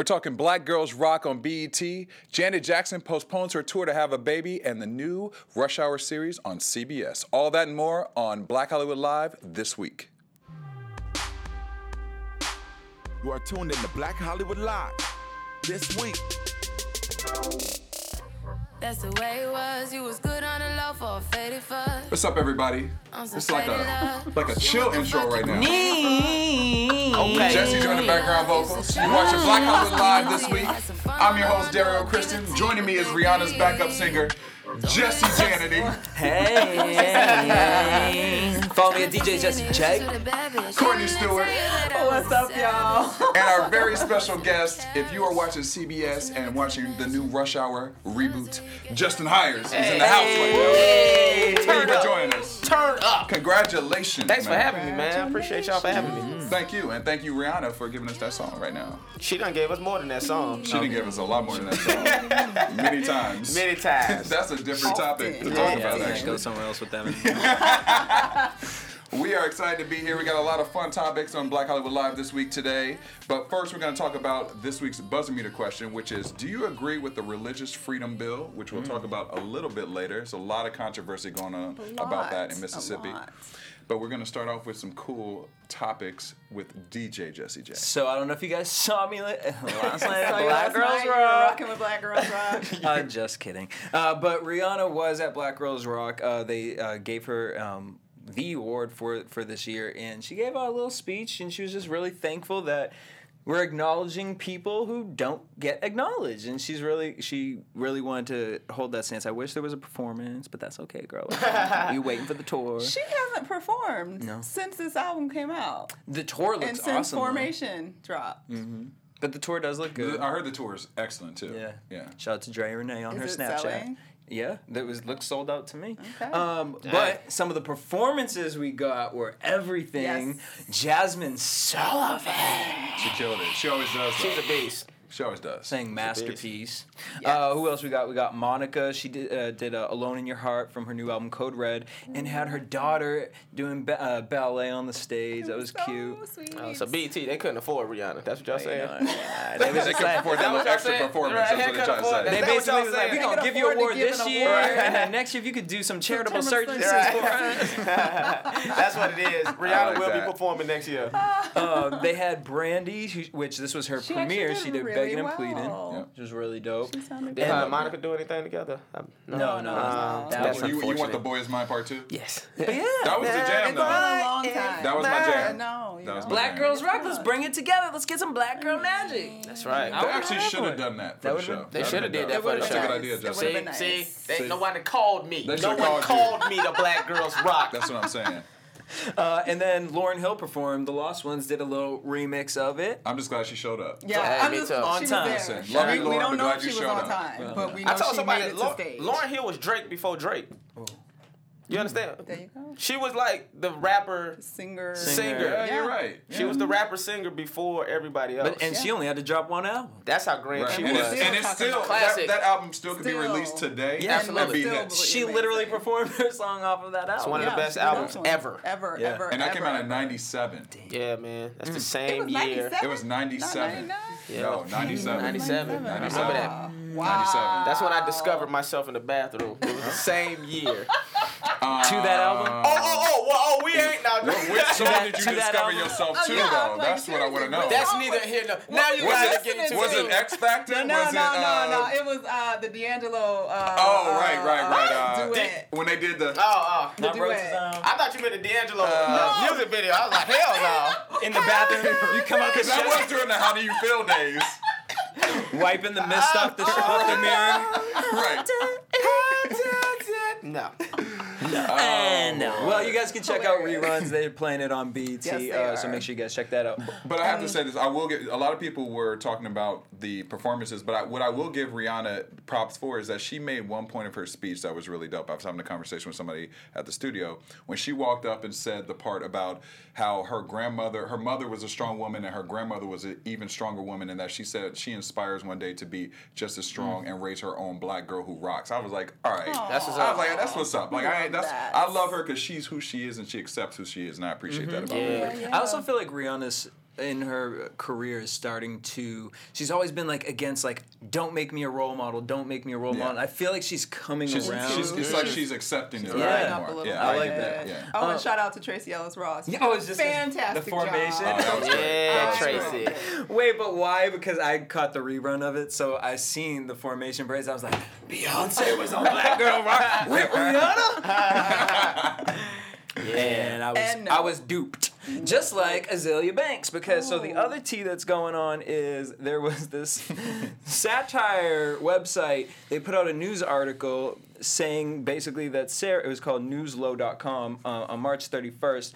We're talking Black Girls Rock on BET. Janet Jackson postpones her tour to have a baby, and the new Rush Hour series on CBS. All that and more on Black Hollywood Live this week. You are tuned in to Black Hollywood Live this week. That's the way it was. You was good on the low for a faded fuss. What's up, everybody? It's like a like a chill intro right now. Okay. Jesse doing the background vocals. You're watching Black Hollywood Live this week. I'm your host, Dario Christian. Joining me is Rihanna's backup singer, Jesse Janity. Hey. Follow me at DJ Jesse J. Courtney Stewart. Oh, what's up, y'all? And our very special guest, if you are watching CBS and watching the new Rush Hour reboot, Justin Hires is in the house right now. Thank you for joining us. Turn up. Congratulations. Thanks for having me, man. I appreciate y'all for having me. Thank you, and thank you, Rihanna, for giving us that song right now. She done gave us more than that song. She didn't give us a lot more than that song. Many times. Many times. That's a different topic to talk Yeah, about, yeah, actually. Go somewhere else with them. We are excited to be here. We got a lot of fun topics on Black Hollywood Live this week today. But first, we're going to talk about this week's buzzer meter question, which is Do you agree with the Religious Freedom Bill? Which we'll talk mm. about a little bit later. There's a lot of controversy going on about that in lot, a Mississippi. Lot. But we're going to start off with some cool topics with DJ Jesse J. so I don't know if you guys saw me last night at Black last Girls night you were Rock. rocking with Black Girls Rock. I'm just kidding. Uh, but Rihanna was at Black Girls Rock. Uh, they uh, gave her um, the award for for this year, and she gave out a little speech, and she was just really thankful that we're acknowledging people who don't get acknowledged, and she's really she really wanted to hold that stance. I wish there was a performance, but that's okay, girl. you waiting for the tour? she hasn't performed No. since this album came out The tour and looks since awesome, though. Formation dropped. Mm-hmm. but the tour does look good. I heard the tour is excellent, too. Yeah. Yeah. Shout out to Dre Renee on Is her it Snapchat. selling? Yeah, that was looks sold out to me. Okay. Um, but some of the performances we got were everything. Yes. Jazmine Sullivan She killed it. She always does. She's a beast. She always does. Saying masterpiece. Uh, who else we got? We got Monica. She did uh, did uh, Alone in Your Heart from her new album Code Red, and had her daughter doing ba- uh, ballet on the stage. That was So cute. sweet. Oh, so BET, they couldn't afford Rihanna. That's what y'all saying? Uh, they was They just can like, afford that that little extra saying? performance. Right, That's what they they're trying to say. they Is that what basically y'all was like, we They gonna give you an award this year, award. and then next year if you could do some charitable September services for us. That's what it is. Rihanna will be performing next year. um, they had Brandy, which this was her premiere. She did did really Begging and well. Pleading, Yeah. which was really dope. She sounded Did good. her and Monica do anything together? Um, No, no, Uh, no. That's you, you want the unfortunate. Boys Mine Part 2? Yes. But yeah, That was the jam, though. Been a long time. That was my jam. No, you That was my Black jam. Girls Rock. Let's bring it together. Let's get some Black Girl magic. That's right. I They actually should have done that for That the show. been- They should have did that dope. for the That's show. a good idea, That Justin. would've See, been nice. see, they, See? no one called me. No one called me the Black Girls Rock. That's what I'm saying. Uh, and then Lauryn Hill performed. The Lost Ones did a little remix of it. I'm just glad she showed up. Yeah, Hey, I'm me just, too. she On was time. there. Listen, We- love you, we don't know if she was showed on up. time, but we know I told she somebody, made it to Lau- stage. Lauryn Hill was Drake before Drake. You understand? There you go. She was like the rapper Singer. singer. Yeah, Yeah. you're right. She was the rapper singer before everybody else. But, and she only had to drop one album. That's how great Right. she And, was. it's, and it's Still still, that, that album still could be released today Yeah, and be absolutely. Still hits. She Amazing. literally performed her song off of that album. It's one of the best albums that one. ever. Ever, Yeah. ever, And that came out in ever. 97. Yeah, man. That's the same was year. It was 97. Yeah. No, 97. 97. I remember that. Wow. That's when I discovered myself in the bathroom. It was the same year. Uh, to that album. Oh, oh, oh, well, oh, we ain't now. Which song did you to discover album? yourself Oh, to, yeah, though? like, That's what I want to know. That's neither here nor. what Now you was guys it? are getting too was deep. it X Factor? No, no, was no, it, no, uh, no. It was uh, the D'Angelo. Uh, Oh, right, right, right. Duet. when they did the. Oh, oh. Not duet. Rose's. I thought you meant the D'Angelo music video. I was like, hell no. In the bathroom, you come out the That was during the How Do You Feel days. wiping the mist off the, off the mirror. Right. no. No. And no. Well, you guys can check out reruns. They're playing it on BT, Yes, uh, so make sure you guys check that out. But I have to say this: I will get a lot of people were talking about the performances, but I, what I will give Rihanna props for is that she made one point of her speech that was really dope. I was having a conversation with somebody at the studio when she walked up and said the part about how her grandmother, her mother was a strong woman, and her grandmother was an even stronger woman, and that she said she inspires one day to be just as strong and raise her own black girl who rocks. I was like, all right, That's what's up. I up. was like, that's what's up. Like, I, Love that's that. I love her because she's who she is and she accepts who she is, and I appreciate that mm-hmm. about her. Yeah. Yeah. I also feel like Rihanna's in her career is starting to. She's always been like against like, don't make me a role model, don't make me a role Yeah. model. I feel like she's coming She's, around. she's, it's like she's accepting it. Yeah. right Up more. Yeah, I I like that. Yeah. Oh, Uh, and shout out to Tracee Ellis Ross. Yeah, I was just fantastic the formation. Job. Oh, that was great. Yeah, Oh, Tracee. Wait, but why? Because I caught the rerun of it, so I seen the formation braids. I was like, Beyonce was on Black Girl Rock with Rihanna. And I was And no. I was duped, just like Azealia Banks. Because so the Oh. other tea that's going on is there was this satire website. They put out a news article saying basically that Sarah. It was called Newslo.com uh, on March 31st.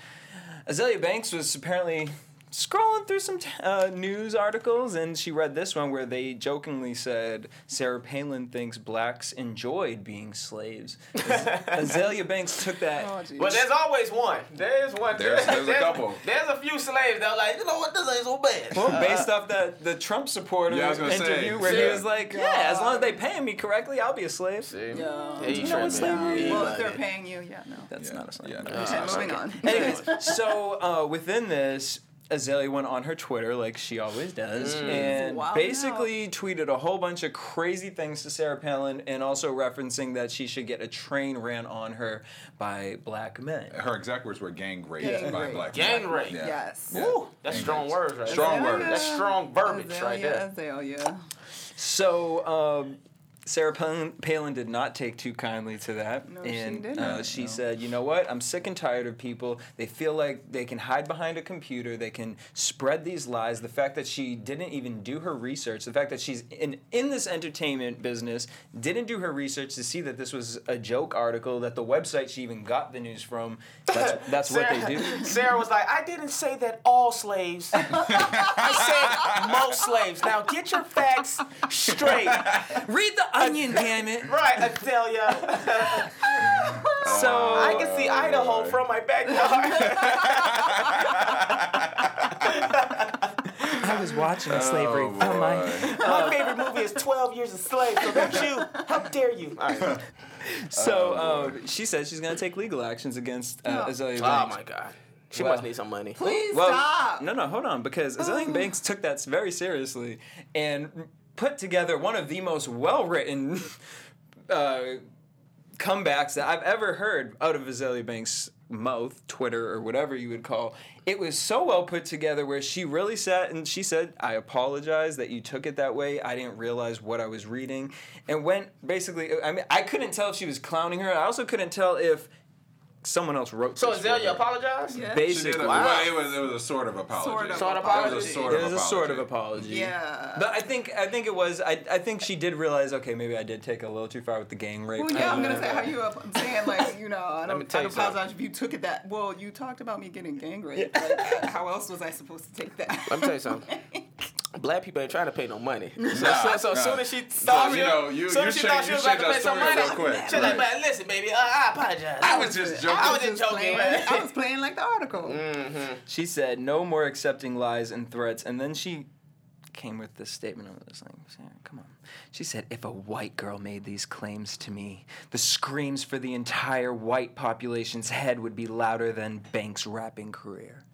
Azealia Banks was apparently scrolling through some t- uh, news articles and she read this one where they jokingly said Sarah Palin thinks blacks enjoyed being slaves. Azealia Banks took that. Oh, geez. But there's always one. There's one. There's- there's a couple. There's a few slaves that are like, you know what, this ain't so bad. Well, based off that the Trump supporter Yeah, I was gonna interview say, where he was like, "Yeah, as long as they pay me correctly, I'll be a slave." See? Yeah. Yeah, Do you you know what slavery is? Well, if they're paying you, yeah, no. That's Yeah. not a slave. Yeah, no, Okay. Okay, moving so- on. Anyways, so uh, within this, Azealia went on her Twitter like she always does, and Wow. basically tweeted a whole bunch of crazy things to Sarah Palin, and also referencing that she should get a train ran on her by black men. Her exact words were gang raped Gang by rape. black Gang men. Gang rape. Yeah. Yes. Yeah. Woo, that's Gang strong rapes. words right Strong there. words. That's strong verbiage right there. Azealia, Azealia. So. Um, Sarah Palin, Palin did not take too kindly to that, No, she and didn't. uh, she said, "You know what? I'm sick and tired of people. They feel like they can hide behind a computer. They can spread these lies. The fact that she didn't even do her research, the fact that she's in in this entertainment business, didn't do her research to see that this was a joke article, that the website she even got the news from. That's that's what they do." Sarah was like, I didn't say that all slaves. I said most slaves. Now get your facts straight. Read the Onion, damn it. Right, Azealia. So I can see Idaho from my backyard. I was watching slavery Oh, from my. my favorite movie is 12 Years a Slave, so don't you? How dare you? All right. So um, she said she's gonna take legal actions against uh, Oh. Azealia Oh my God. She Well- must need some money. Please Well, stop. no, no, hold on, because Azealia Banks took that very seriously and put together one of the most well-written uh, comebacks that I've ever heard out of Azealia Banks' mouth, Twitter, or whatever you would call. It was so well put together where she really sat and she said, "I apologize that you took it that way. I didn't realize what I was reading," and went basically. I mean, I couldn't tell if she was clowning her. I also couldn't tell if someone else wrote. So this for Azealia apologized? Yeah. Basically, Wow. well, it was it was a sort of apology. Sort of Sort of It was apology. a sort it of was a sort of apology. Yeah. But I think I think it was I, I think she did realize okay maybe I did take a little too far with the gang rape. Well, yeah, I'm gonna say how you. up, I'm saying like you know I me don't. tell I don't apologize if you took it that. Well, you talked about me getting gang raped. Like, uh, how else was I supposed to take that? Let me tell you something. Black people ain't trying to pay no money. So, Nah, so, so as nah. soon as she thought you she, know, you- soon as she thought she was about to pay that some money, real quick. she was like, listen, baby, uh, I apologize. I was just joking. I was just just joking, playing, man. I was playing like the article. She said no more accepting lies and threats, and then she came with this statement. I was like, come on. She said, if a white girl made these claims to me, the screams for the entire white population's head would be louder than Banks' rapping career.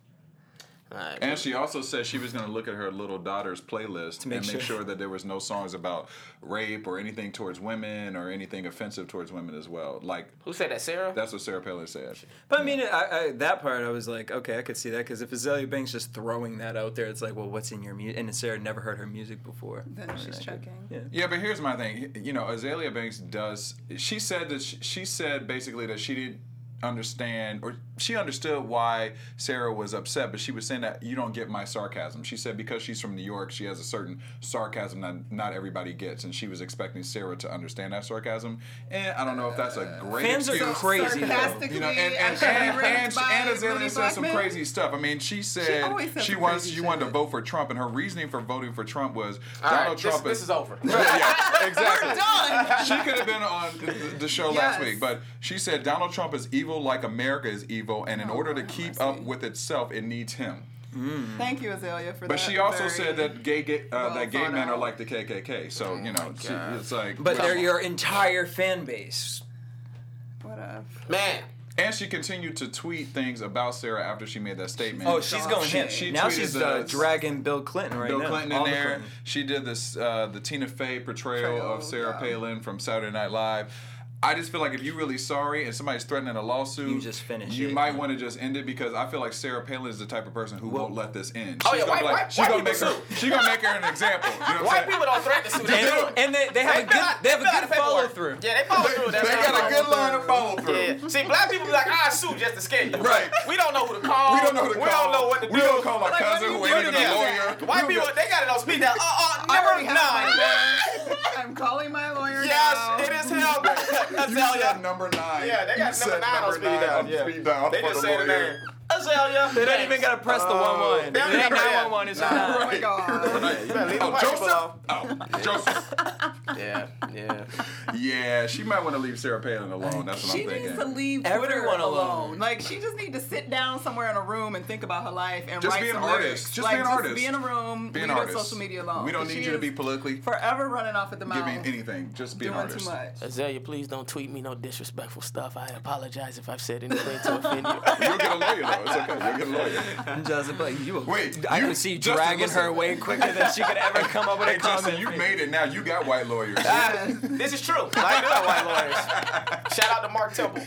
All right. And she also said she was going to look at her little daughter's playlist make and make sure- sure that there was no songs about rape or anything towards women or anything offensive towards women as well. Like Who said that, Sarah? that's what Sarah Palin said. But I mean, I, I, that part I was like, okay, I could see that because if Azealia Banks just throwing that out there, it's like, well, what's in your music? And Sarah never heard her music before. Then she's checking. Yeah. Yeah, but here's my thing. You know, Azealia Banks does. She said that she, she said basically that she didn't understand or she understood why Sarah was upset, but she was saying that you don't get my sarcasm. She said because she's from New York, she has a certain sarcasm that not everybody gets, and she was expecting Sarah to understand that sarcasm. And I don't know if that's a great Fans are excuse. crazy. Sarcastically, You know, and I and, and, and, by and Azealia really said some men. crazy stuff. I mean, she said always says she wants she wanted to vote for Trump, and her reasoning for voting for Trump was All Donald right, this, Trump this is over. yeah, yeah, exactly. Done. She could have been on the, the show last week, but she said Donald Trump is evil like America is evil, and in Oh, order to keep mercy. up with itself, it needs him. Thank you, Azealia, for that. But she also said that gay, gay uh, well that gay thought men are like the KKK. So you know, she, it's like. But well, they're your entire fan base. What a. Man, And she continued to tweet things about Sarah after she made that statement. Oh, she's going She- him. she now she's the- uh, dragging Bill Clinton right Bill now. Bill Clinton in All the there. Clinton. She did this uh, the Tina Fey portrayal Portrayal, of Sarah yeah. Palin from Saturday Night Live. I just feel like if you're really sorry and somebody's threatening a lawsuit, You just finish You it. might want to just end it because I feel like Sarah Palin is the type of person who won't let this end. Oh, She's yeah, gonna white- like, white- she's white gonna make people her. She's gonna make her an example. You know what White saying? people don't threaten to sue. And, and they, they have a good out- they have a good follow paperwork. through. Yeah, they follow through. They That's got a good through. line to follow through. Yeah. See, black people be like, I sue just to scare you. Right. We don't know who to call. We don't know who to call. we call. don't know what to do. we do. don't call our cousin do who ain't even a to lawyer. White people, they got it on speed dial. Uh, uh, I number already have nine. mine. I'm calling my lawyer now. Yes, it is him. You Azealia. said number nine. Yeah, they got said number nine on speed dial. on Yeah. speed dial They just say the name. Azealia. They don't even gotta press the one oh. one. They They don't ain't even- yeah. nine one oh one. It's a Oh nine. my god. You better leave oh, the Oh, white people Joseph? alone. Oh, Joseph. Yeah, yeah. Yeah, she might want to leave Sarah Palin alone. That's what She I'm thinking. She needs thinking. to leave Twitter Everyone alone. alone. Like she just need to sit down somewhere in a room and think about her life and Just write be an some artist. lyrics. Just like, be an artist. Be in a room. Be an leave her artist. social media alone. We don't 'Cause need she you to is be politically forever running off at the mouth. giving anything. Just be an doing artist. too much. Azealia, please don't tweet me no disrespectful stuff. I apologize if I've said anything to offend you. You'll get a lawyer though. It's okay. You'll get a lawyer. Joseph, like, you, Wait, I you- could see you Justin, dragging listen. her way quicker than she could ever come up with Hey a comment. Justin, you made it now. You got white lawyers. Ah, this is true. I do have white lawyers. Shout out to Mark Temple.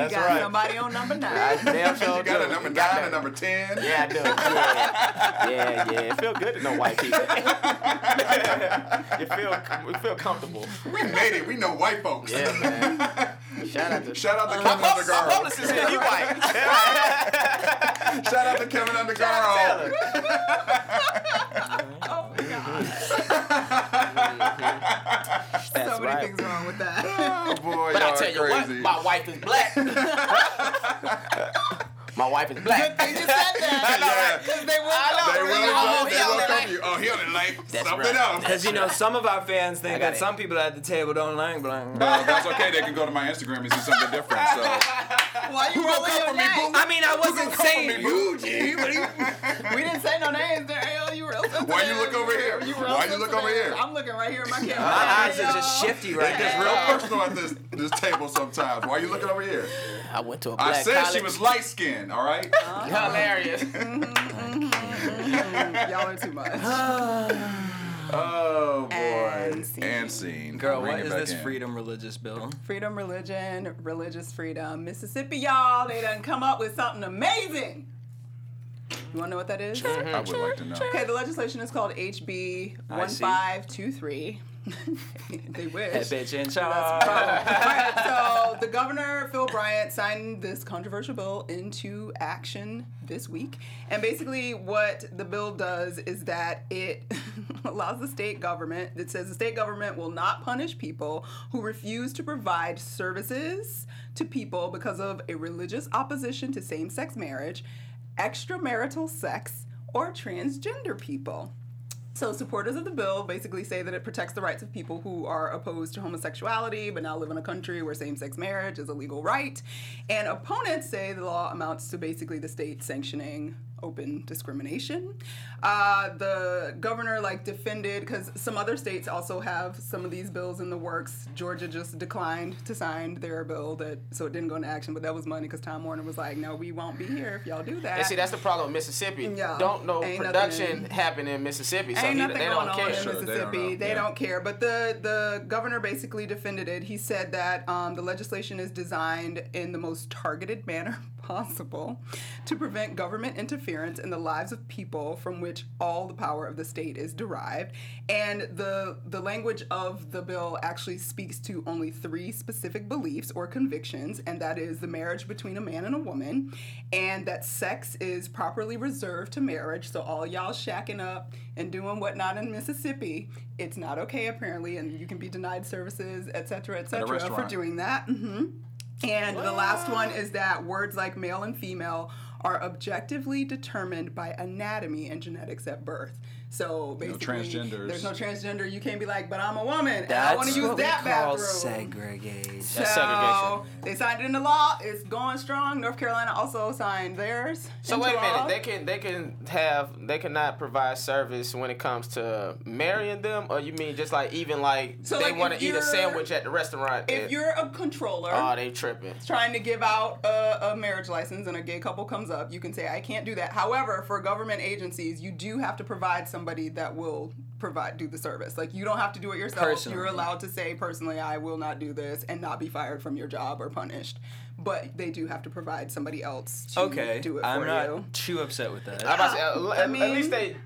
you got somebody on number nine. Damn sure you got do. a number You got nine, a number ten. Yeah, I do. Yeah, yeah, yeah. It feel good to know white people. you feel, we feel comfortable. We made it. We know white folks. Yeah, man. Shout out to. Shout out to My, Kevin my Undergaro. publicist here, he white. Shout out to Kevin Undergaro. Oh my god. That's so many right. things wrong with that. Oh boy, But y'all I tell you what, my wife is black. my wife is black. they just said that. Because they will. I know. They will, Oh, they he will on come it. you. Oh, he on it like That's something right. else. Because you know, some of our fans think that it. some people at the table don't like black. Well, that's okay. They can go to my Instagram and see something different. So Why you Who gonna rolling come your for me, boo? I mean, I wasn't saying me, you, boo? G, you. We didn't say no names there. Hell, you real. Why you look over here? You real Why you look over here? I'm looking right here at my camera. My eyes are just y'all. shifty it right gets now. real personal at this this table sometimes. Why are you looking over here? I went to a black I said college. she was light skinned. All right. hilarious. Y'all are too much. Oh boy. And scene. And scene. Girl, Bring what it is back this in. freedom religious bill? Freedom, religion, religious freedom. Mississippi, y'all, they done come up with something amazing. You wanna know what that is? I would like to know. Okay, the legislation is called HB I see. 1523. They wish. That bitch in charge. Right, so the governor Phil Bryant signed this controversial bill into action this week, and basically what the bill does is that it allows the state government. It says the state government will not punish people who refuse to provide services to people because of a religious opposition to same-sex marriage, extramarital sex, or transgender people. So, supporters of the bill basically say that it protects the rights of people who are opposed to homosexuality but now live in a country where same sex marriage is a legal right. And opponents say the law amounts to basically the state sanctioning open discrimination. Uh, the governor like defended because some other states also have some of these bills in the works. Georgia just declined to sign their bill that so it didn't go into action, but that was money because Tom Warner was like, "No, we won't be here if y'all do that." And see, that's the problem with Mississippi. Yeah. Don't know Ain't production nothing- happen in Mississippi, so Ain't nothing they going don't on care. in Sure, they don't Mississippi. They Yeah. don't care. But the the governor basically defended it. He said that um, the legislation is designed in the most targeted manner possible to prevent government interference in the lives of people from which all the power of the state is derived. And the the language of the bill actually speaks to only three specific beliefs or convictions, and that is the marriage between a man and a woman, and that sex is properly reserved to marriage. So all y'all shacking up and doing whatnot in Mississippi, it's not okay apparently, and you can be denied services, et cetera, et cetera, for doing that. hmm And the last one is that words like male and female are objectively determined by anatomy and genetics at birth. So basically, transgenders. there's no transgender. You can't be like, but I'm a woman. and I want to use what we that call bathroom. segregation. So That's segregation. They signed it into law. It's going strong. North Carolina also signed theirs. So wait a law. minute. They can they can have they cannot provide service when it comes to marrying them, or you mean just like even like So, they like, want to eat a sandwich at the restaurant? if and- you're a controller. oh they tripping. trying to give out a, a marriage license and a gay couple comes up, you can say, I can't do that. However, for government agencies, you do have to provide somebody that will provide do the service. Like you don't have to do it yourself. Personally. You're allowed to say personally, I will not do this and not be fired from your job or punished. But they do have to provide somebody else to Okay, do it I'm for not you. too upset with that. I'm say, uh, I at, at least they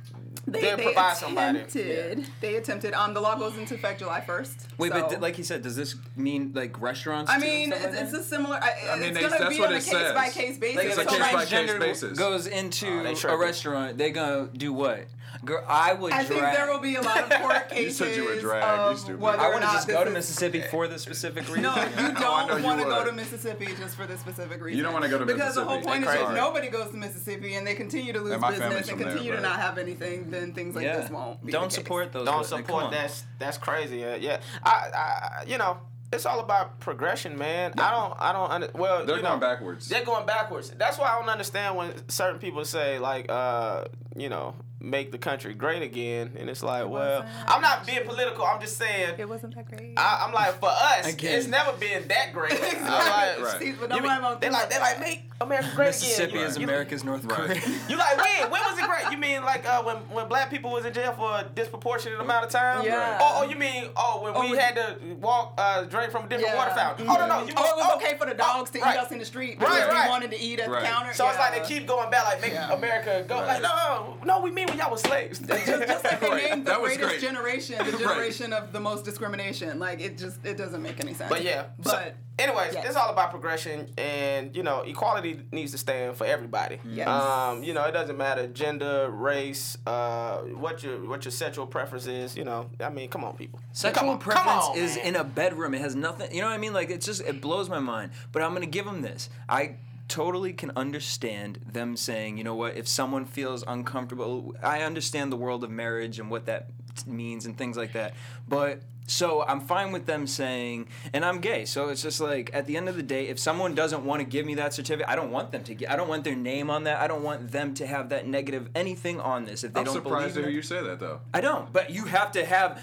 They, they, they provide somebody. attempted. They attempted. Um, the law goes into effect July first. Wait, so. but th- like you said, does this mean like restaurants? I mean, stuff it's, like it's a similar. I, I mean, it's they- gonna that's be what on a it case says. by case basis. Like It's if a a case by case transgender basis. goes into Oh, a tripping. restaurant, they gonna do what? Girl, I would I think drag. there will be a lot of court You cases said you were dragged, you of stupid. I or want to just go to is- Mississippi for this specific reason. No, you don't you want to go to Mississippi just for this specific reason. You don't wanna go to Mississippi. because the whole point is if nobody goes to Mississippi and they continue to lose And business and from there, continue to not have anything, then things like yeah. this won't. Be Don't the case. support those. Don't support that's that's crazy. Uh, yeah, I, I you know it's all about progression, man. I don't I don't under, well They're you going know, backwards. They're going backwards. That's why I don't understand when certain people say like uh you know make the country great again, and it's like well. I'm not being political. I'm just saying. It wasn't that great. I, I'm like, for us, Again. it's never been that great. I'm like, Right. See, but you nobody mean- they think like, they like, make America great Mississippi again. Mississippi is You- America's North Right. Korea. You like when? When was it great? You mean like uh, when when black people was in jail for a disproportionate amount of time? Yeah. Oh, oh you mean oh when we Oh, had to walk uh, drink from a different Yeah. water fountain? Oh no no. You Oh, it was oh, okay for the dogs to right. eat us in the street because right. we wanted to eat at the counter. So it's like they keep going back, like make America go. Like no, no, we mean when y'all was slaves. just, just like they Right. named the That was greatest great. generation, the Right. generation of the most discrimination. Like it just it doesn't make any sense. But yeah. So, But anyways, yes. it's all about progression, and you know, equality needs to stand for everybody. Yes. Um, you know, it doesn't matter gender, race, uh, what your what your sexual preference is. You know, I mean, come on, people. Sexual Come on, come preference on, is man. in a bedroom. It has nothing. You know what I mean? Like it's just it blows my mind. But I'm gonna give them this. I totally can understand them saying, you know what, if someone feels uncomfortable, I understand the world of marriage and what that means and things like that. But so I'm fine with them saying, and I'm gay. So it's just like at the end of the day, if someone doesn't want to give me that certificate, I don't want them to get. I don't want their name on that. I don't want them to have that negative anything on this. If they I'm don't surprised believe to in hear it. you say that though. I don't, but you have to have.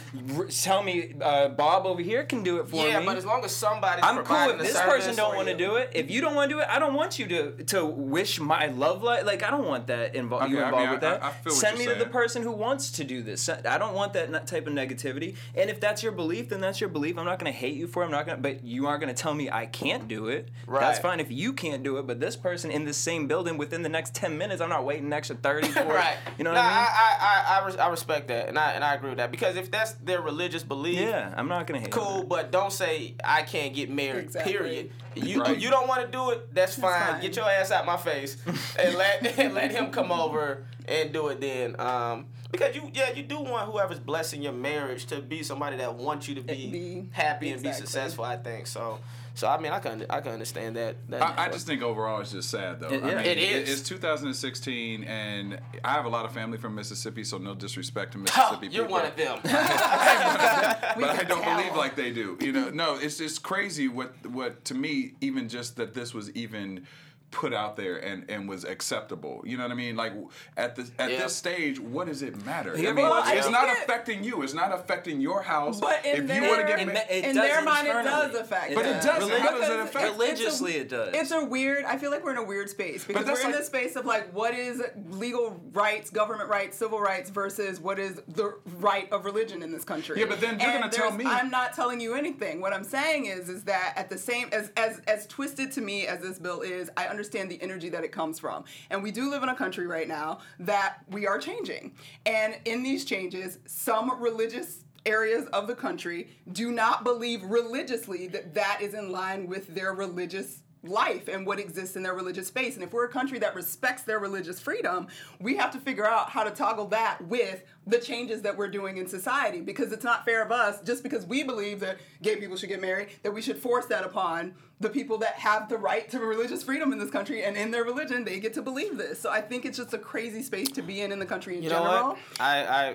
Tell me, uh, Bob over here can do it for yeah, me. Yeah, but as long as somebody, I'm cool if this person don't want to do it. If you don't want to do it, I don't want you to to wish my love life. Like I don't want that involved. you Okay, I involved mean, with I- that. I feel what Send you're me to the person who wants to do this. I don't want that type of negativity. And if that's your belief, then that's your belief. I'm not going to hate you for it. I'm not going to, but you aren't going to tell me I can't do it. That's fine if you can't do it. But this person in the same building within the next 10 minutes, I'm not waiting an extra 30 for it. right. You know nah, what I mean? I, I, I, res- I respect that, and I and I agree with that because if that's their religious belief, yeah, I'm not going to hate. cool. But don't say I can't get married. Exactly. Period. You Right. you don't want to do it. That's, fine. fine. Get your ass out my face and let and let him come over and do it then. Um, because you yeah you do want whoever's blessing your marriage to be somebody that wants you to be, Be- happy and be successful. I think so. So I mean I can I can understand that. that I, I just think overall it's just sad though. It- I mean, It is. It's 2016, and I have a lot of family from Mississippi, so no disrespect to Huh, Mississippi you're people. one of them. but I don't tell. believe like they do. You know, no, it's just crazy what what to me even just that this was even put out there and and was acceptable. You know what I mean? Like at this at Yeah. this stage, what does it matter? Yeah, I mean, well, it's think not that- affecting you. It's not affecting your house. But in if you their- want to get It ma- ma- it In their mind, it does affect But it doesn't. How does it affect- it's a- Religiously, it does. It's a weird. I feel like we're in a weird space because that's we're in like- this space of like what is legal rights, government rights, civil rights versus what is the right of religion in this country. Yeah, but then you're And gonna tell me- I'm not telling you anything. What I'm saying is, is that at the same as as as twisted to me as this bill is, I understand the energy that it comes from, and we do live in a country right now that we are changing, and in these changes, some religious areas of the country do not believe religiously that that is in line with their religious life and what exists in their religious space. And if we're a country that respects their religious freedom, we have to figure out how to toggle that with the changes that we're doing in society because it's not fair of us just because we believe that gay people should get married that we should force that upon the people that have the right to religious freedom in this country and in their religion they get to believe this. So I think it's just a crazy space to be in in the country in You know general. what? I I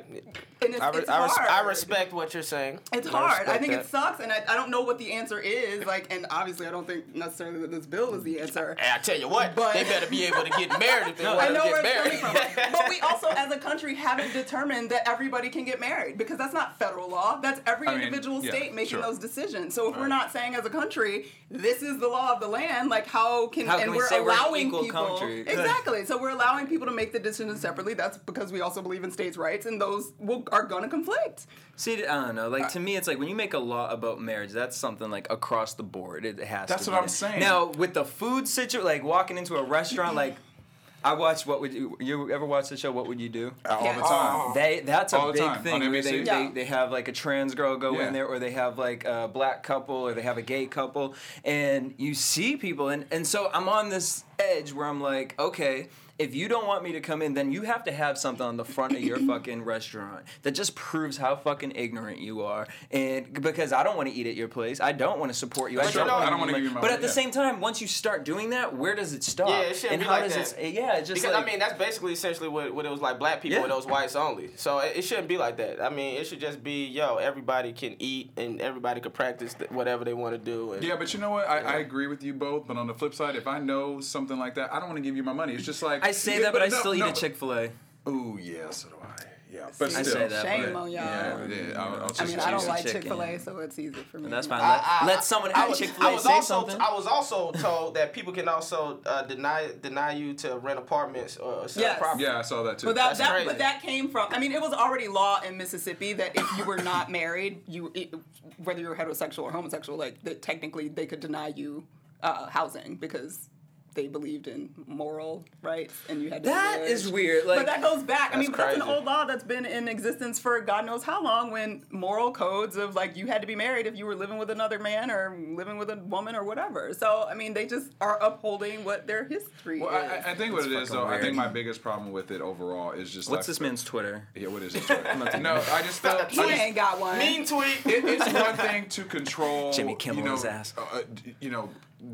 And it's, I, re- it's I, res- I respect what you're saying. It's hard. I respect think that. it sucks, and I, I don't know what the answer is. Like, and obviously, I don't think necessarily that this bill is the answer. Hey, I tell you what, But- they better be able to get married if they want to get married. but we also, as a country, haven't determined that everybody can get married because that's not federal law. That's every I mean, individual yeah, state making sure. those decisions. So if we're not saying as a country, this is the law of the land, like how can, How can and we we're say we're an allowing equal people country? exactly. So we're allowing people to make the decisions separately. That's because we also believe in states' rights, and those will, are going to conflict. See, I don't know. Like to uh, me, it's like when you make a law about marriage, that's something like across the board. It has. That's to what be I'm that. saying. Now with the food situation, like walking into a restaurant, like I watch What would you? You ever watch the show? What would you do? Uh, all Yeah. the time. Oh. They that's a All the big time, thing on where they, NBC. they, Yeah. they have like a trans girl go Yeah. in there or they have like a black couple or they have a gay couple and you see people and, and so I'm on this edge where I'm like, okay, if you don't want me to come in, then you have to have something on the front of your fucking restaurant that just proves how fucking ignorant you are. And because I don't want to eat at your place, I don't want to support you. But you know- wanna I don't wanna be give you my But at money, the yeah. same time, once you start doing that, where does it stop? Yeah, it shouldn't and be how like does that. it? Yeah, it's just Because like I mean, that's basically essentially what, what it was like. Black people Yeah. were those whites only. So it, it shouldn't be like that. I mean, it should just be yo. Everybody can eat and everybody can practice whatever they want to do. And, Yeah, but you know what? I, I agree with you both. But on the flip side, if I know something like that, I don't want to give you my money. It's just like I say Yeah, that, but I no, still eat no, a Chick Fil A. Oh yeah, so do I. Yeah, but I still. say that, Shame but- on y'all. Yeah, yeah. I'll, I'll I mean, I don't like. Chick Fil A, so it's easy for me. That's fine. I- Let, I- let someone I at Chick Fil I A was say also something. I was also told that people can also uh, deny deny you to rent apartments or sell Yes. property. Yeah, I saw that too. But that, that but that came from. I mean, it was already law in Mississippi that if you were not married, you it, whether you were heterosexual or homosexual, like that technically they could deny you uh, housing because they believed in moral rights and you had to. That marry. is weird. but Like that goes back. I That's mean, that's an old law that's been in existence for God knows how long. When moral codes of like you had to be married if you were living with another man or living with a woman or whatever. So I mean, they just are upholding what their history Well, is. I, I think what it is, fucking though, I think my biggest problem with it overall is just What's like, this man's Twitter? Yeah, what is his Twitter? no, I just felt. I he just- ain't got one. Mean tweet. it, it's one thing to control Jimmy Kimmel you know, his ass. uh, uh, you know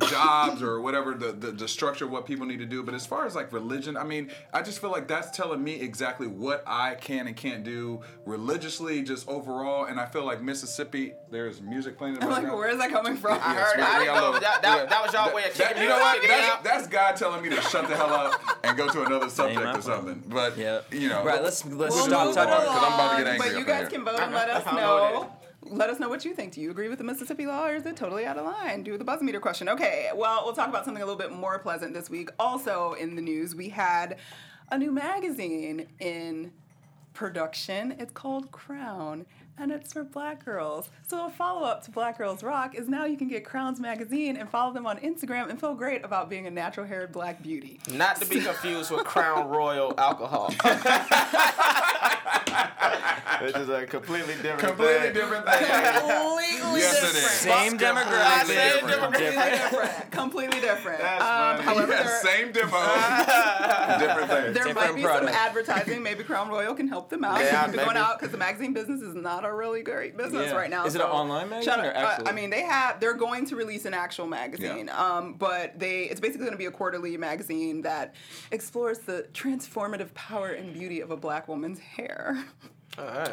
jobs or whatever the, the the structure of what people need to do but as far as like religion i mean i just feel like that's telling me exactly what i can and can't do religiously just overall and i feel like mississippi there's music playing in the I'm like, background. where is that coming from? I heard. we- I we didn't got know love- that, that, yeah. that was y'all way of That- kicking you know what? That's, that's God telling me to shut the hell up and go to another subject or something. But Yeah. you know, Right, let's- let's We'll stop move talking it about it, 'cause I'm about to get angry But you guys here. can vote and let us I know it know. Let us know what you think. Do you agree with the Mississippi law or is it totally out of line? Do the buzz meter question. Okay, well, we'll talk about something a little bit more pleasant this week. Also in the news, we had a new magazine in production. It's called Crown. And it's for black girls. So a follow-up to Black Girls Rock is now you can get Crown's magazine and follow them on Instagram and feel great about being a natural-haired black beauty. Not to be confused with Crown Royal alcohol. Which is a completely different completely thing. different thing. Completely Yes, it different. is. Same Completely demographic. different. completely different. Completely different. That's Um, funny. however, Yeah, there, same demo, different thing. there might be product. some advertising. Maybe Crown Royal can help them out. Yeah, Keep it going out because the magazine business is not a really great business Yeah. right now. Is it an online magazine or uh. I mean, they have. They're going to release an actual magazine. Um, but they it's basically going to be a quarterly magazine that explores the transformative power and beauty of a black woman's hair.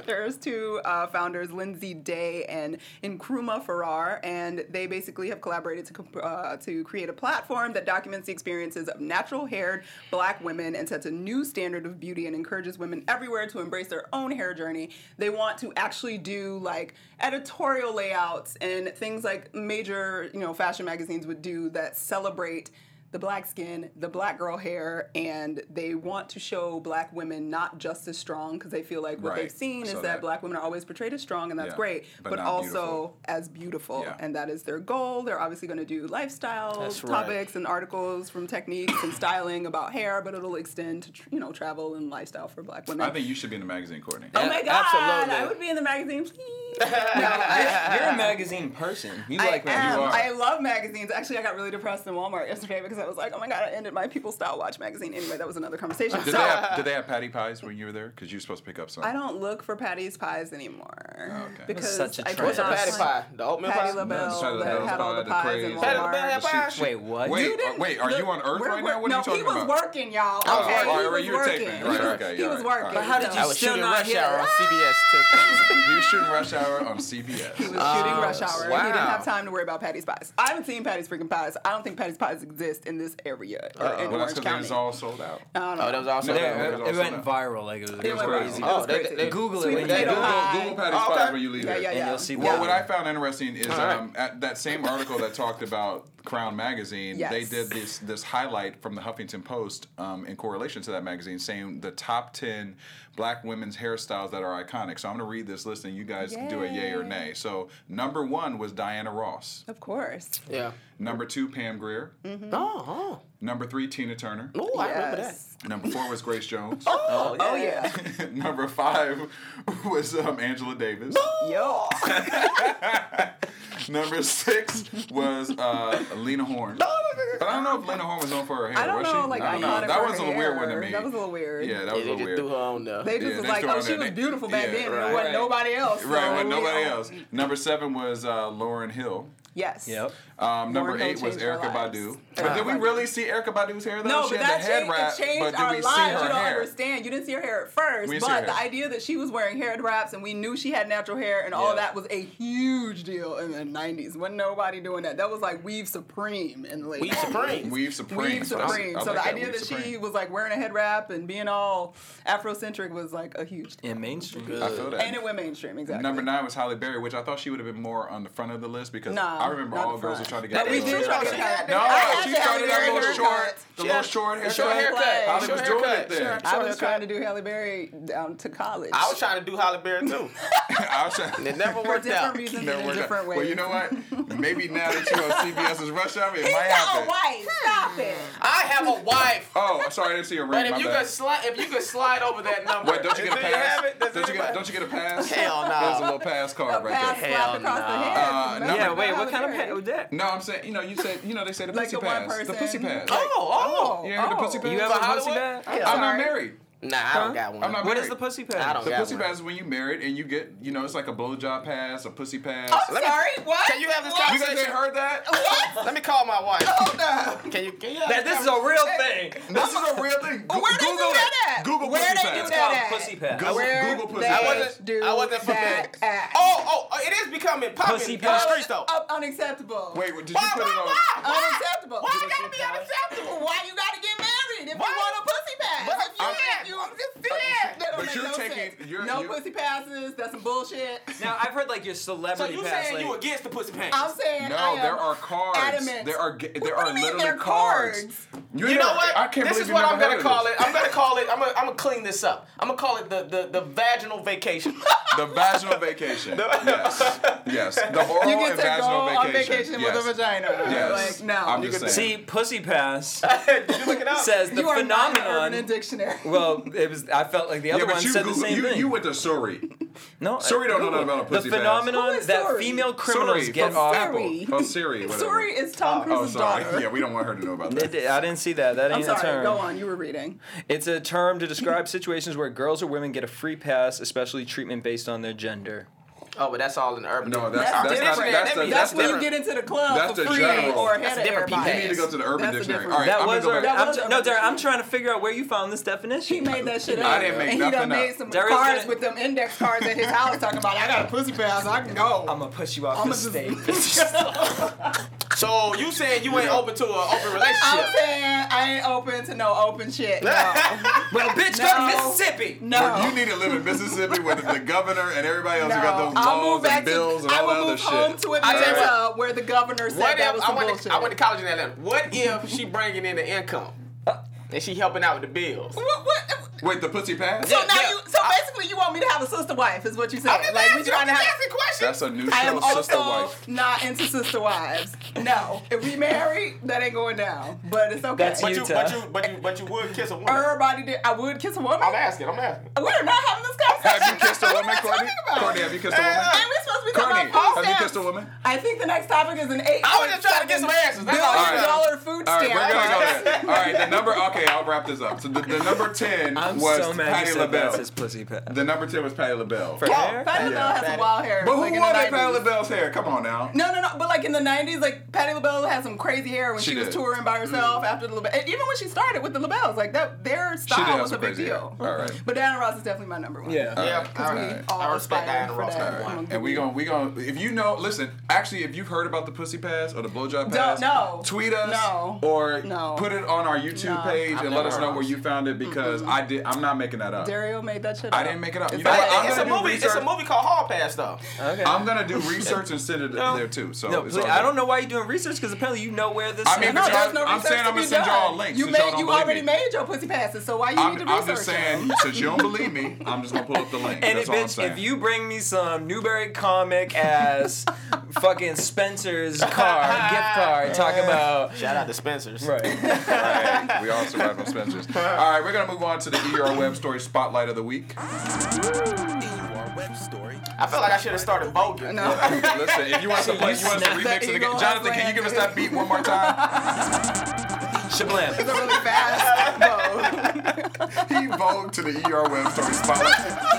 There's two uh, founders, Lindsay Day and Nkrumah Farrar, and they basically have collaborated to co- uh, to create a platform that documents the experiences of natural-haired Black women and sets a new standard of beauty and encourages women everywhere to embrace their own hair journey. They want to actually do like editorial layouts and things like major, you know, fashion magazines would do that celebrate the black skin, the black girl hair, and they want to show black women not just as strong because they feel like what right. they've seen so is that, that, black women are always portrayed as strong, and that's yeah, great, but, but also beautiful. as beautiful. Yeah. And that is their goal. They're obviously going to do lifestyle that's topics right. and articles from techniques and styling about hair, but it'll extend to you know travel and lifestyle for black women. I think you should be in the magazine, Courtney. Oh my God! Absolutely. I would be in the magazine, please. no, I, you're a magazine person. You I like magazines. I love magazines. Actually, I got really depressed in Walmart yesterday because because I was like, oh my god, I ended my People Style Watch magazine. Anyway, that was another conversation. did, so, they have, did they have patty pies when you were there? Because you were supposed to pick up some. I don't look for Patti's pies anymore. Oh, okay. Because such a trend. What's a patty pie? The oatmeal patty pie. LaBelle no, that had all the pies in Walmart. Wait, what? Wait, uh, wait, are you on Earth right now? What are you talking about? No, he was working, y'all. Oh, okay, he was working. Okay, he was working. But how did you still not Hour on CBS. he was shooting Rush Hour on CBS. He was shooting oh, Rush Hour. Wow. He didn't have time to worry about Patti's Pies. I haven't seen Patti's freaking Pies. I don't think Patti's Pies exist in this area. Uh, oh, in well, Orange County. it was all sold out. I don't oh, know. Oh, that was all sold out. It, it, went out. viral. Like it was, it was crazy. Oh, they. They, Google it. When Google, Google Patti's oh, where you leave yeah, it. Yeah, yeah. And you'll see. Well, what I found interesting is um, at that same article that talked about Crown magazine, yes. they did this this highlight from the Huffington Post um, in correlation to that magazine, saying the top ten black women's hairstyles that are iconic. So I'm going to read this list, and you guys yay. do a yay or nay. So number one was Diana Ross, of course. Yeah. Number two, Pam Grier. Mm-hmm. Oh. oh. Number three, Tina Turner. Oh, I remember that. Number four was Grace Jones. oh, oh, yeah. Oh, yeah. number five was um, Angela Davis. Yo. Number six was uh, Lena Horne. Oh, but I don't know if Lena Horne was known for her hair. I don't was know. She? Like I don't know. That was a little weird one to me. That was a little weird. Yeah, that was yeah, a little weird. They just threw her on there. They just yeah, was like, oh, she was beautiful back yeah, then. Right, it wasn't nobody else. So right, wasn't nobody else. Number seven was uh, Lauryn Hill. Yes. Yep. Um, number eight was Erykah Badu. But did we really see Erykah Badu's hair though? No, she but that changed, wrap, changed but our lives. you don't hair? understand. You didn't see her hair at first, we but the idea that she was wearing hair wraps and we knew she had natural hair and yeah. all that was a huge deal in the '90s. When nobody doing that, that was like weave supreme in the late. Weave supreme. weave supreme. Weave supreme. so, so like the idea that, she was like wearing a head wrap and being all Afrocentric was like a huge. Deal. And mainstream. Good. I feel that. And it went mainstream exactly. Number nine was Halle Berry, which I thought she would have been more on the front of the list because nah. I um, remember all the girls were trying to get. But we did. No, she started that little short, the little short haircut. Short haircut. Halle was doing it then. I was trying to do Halle Berry down to college. I was trying to do Halle Berry too. I was trying. It never worked out. Reasons never in different ways. Well, you know what? Maybe now that you're on CBS's Rush Hour, it might happen. He's got a Wife. Stop it. I have a wife. Oh, sorry, I didn't see your ring. But if you could slide, if you could slide over that number, Wait, don't you get a pass? Don't you get, a pass? Hell no. There's a little pass card right there. Hell no. Uh, yeah, wait, what kind period. of pass? No, I'm saying you know you said you know they say the like pussy the pass, the pussy pass. Like, oh, oh, yeah, oh. the pussy oh. pass. You ever pussy pass? I'm not married. Nah, I don't got one. What married. is the pussy pass? I don't the pussy one. pass is when you married and you get, you know, it's like a blowjob pass, a pussy pass. I'm Let sorry, me, what? Can you have this what? conversation? You guys ain't heard that? What? Let me call my wife. Oh no. Can you? Can you that, this is a real thing. This is a real thing. Go, where Google they do that at? Google where pussy they. Do that called at? pussy pass. Google, where Google pussy pass. I wasn't. Do I wasn't familiar. At. Oh, oh, oh, it is becoming popular. pussy in pass. the streets though. Uh, unacceptable. Wait, did you why, put why, it on? Why? Unacceptable. Why gotta be unacceptable? Why you gotta get married if you want a pussy? I'm, you that. That don't but make you're no taking sense. You're, no you're, pussy passes. That's some bullshit. Now I've heard like your celebrity. So you saying like, you against the pussy pass? I'm saying no. there are cards. Adamant. There are there what are literally cards. cards. You, you know, what? I can't this is what I'm gonna call it. I'm gonna call it. I'm gonna, I'm gonna clean this up. I'm gonna call it the the, the vaginal vacation. the vaginal vacation. yes, yes. The oral you get to vaginal go vacation. On vacation with a vagina. Yes. Now. I'm just saying. See, pussy pass. You look it up? Says the you phenomenon. Are not in dictionary. Well, it was. I felt like the other yeah, one you, said the same you, thing. You went to Sori. no, Sori don't know about a pussy. The phenomenon that female criminals get off. Siri. Oh, Siri. Is Tom ah, oh, Cruise's oh, sorry. daughter. Yeah, we don't want her to know about that. I didn't see that. That ain't I'm sorry. a term. Go on. You were reading. It's a term to describe situations where girls or women get a free pass, especially treatment based on their gender. Oh, but that's all in the urban. No, that's that's, that's, not, that's, a, that's, when you get into the club that's for free general. or ahead that's a different of You need to go to the urban dictionary. All right, that I'm was, gonna go back. Was no, Derek, I'm trying to figure out where you found this definition. He made that shit up. I didn't make and nothing he done made some cards with them index cards at his house talking about I got a pussy pass, I can go. I'm gonna push you off the stage. So you saying you ain't open to an open relationship? I'm saying I ain't open to no open shit. No. well, bitch, no. go to Mississippi. No, you need to live in Mississippi with the governor and everybody else no. who got those I'll laws and bills to, and all that other shit. I will move home to Atlanta where the governor said what that was I went. To, I went to college in Atlanta. What if she bringing in the income? Uh. and she helping out with the bills. What? what? Wait, the pussy pass? So now yeah. you, so basically, you want me to have a sister wife, is what you said. I'm Like we asking, trying to I'm have. just asking questions. That's a new I am show, Sister also Wife. not into sister wives. No, if we marry, that ain't going down. But it's okay. That's but you, Utah. but you, but you, but you would kiss a woman. Everybody did. I would kiss a woman. I'm asking. I'm asking. We're not having this conversation. Have you kissed a woman, What am I Courtney? talking? Courtney, have you kissed a woman? And we we talking Carney, about food have you kissed a woman? I think the next topic is an eight. I was just trying to get some answers. That's all. Billion All right. dollar food All right, we're gonna go there. All right, the number. Okay, I'll wrap this up. So the, the number ten I'm was so mad you Patti said that's LaBelle. his pussy pat. The number two was Patti LaBelle. For Oh, hair? Patti Yeah. LaBelle has some wild hair. But who like in wanted the Patti 90s. LaBelle's hair? Come on now. No, no, no. But like in the '90s, like Patti LaBelle had some crazy hair when She she, was did. touring by herself mm-hmm. after the LaBelle. And even when she started with the LaBelles, like that, their did style have was a some big crazy deal. All right. Mm-hmm. But Diana Ross is definitely my number one. Yeah. Yeah, all we right. all I respect aspire Diana for Ross. that. number And we the gonna we gonna if you know listen actually if you've heard about the pussy pass or the blowjob pass no. tweet us No. or No. put it on our YouTube No. page I've and let never us heard know of where it. you found it because I did I'm not making that up Dario made that shit up. I didn't make it up. It's You know like- what? I'm It's a gonna do movie. It's a movie called Hall Pass, though. Okay. I'm gonna do research and send it No. there too so no, it's please, I don't know why you're doing research because apparently you know where this. I mean, is. No, there's y'all- no I'm saying to I'm gonna send y'all links You y'all made, you already made your pussy passes, so why you need to research? I'm just saying, since you don't believe me, I'm just gonna pull up the link. And if, bitch, if you bring me some Newberry comic ass fucking Spencer's card, gift card, Talk about. Shout out to Spencer's. Right. Right. We all survived on Spencer's. All right, we're gonna move on to the ER Web Story Spotlight of the Week. EUR web story. I feel like I should have started voguing. No. Listen, if you want to play, you want us to snap remix that it eagle again. Jonathan, can you give us that beat one more time? Shablam. It's a really fast he vogued to the ER Web Story Spotlight.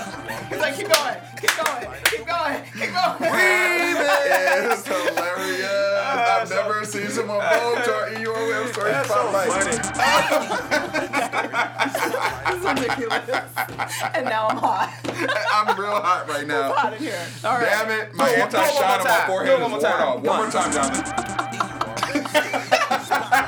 He's like, keep going, keep going, keep going, keep going. It's hilarious. I've never seen someone vogue to our ER Web Story Spotlight. It's ridiculous. And now I'm hot. I'm real hot right now. hot in here. All right. Damn it, my Do it one- do it anti-shine on my forehead Do one worn more time. off. One more time, Jonathan.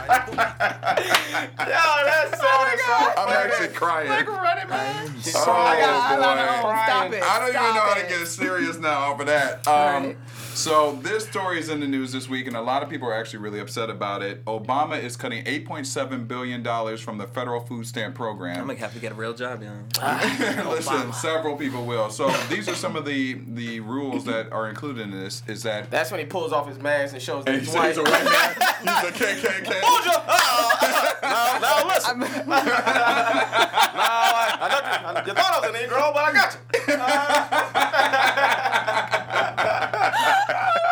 Yo, that's so I'm actually crying. Like running man. Oh, I got, I boy. got, oh, stop it. I don't even stop know how to get serious now off of that. Um, Right. So this story is in the news this week, and a lot of people are actually really upset about it. Obama is cutting 8.7 billion dollars from the federal food stamp program. I'm gonna have to get a real job, young. Ah, listen, several people will. So these are some of the the rules that are included in this. Is that That's when he pulls off his mask and shows that he's, he's white. he's a white man. He's a KKK. Bullshit! no, no, listen. no, I, I know you, you thought I was a Negro, but I got you.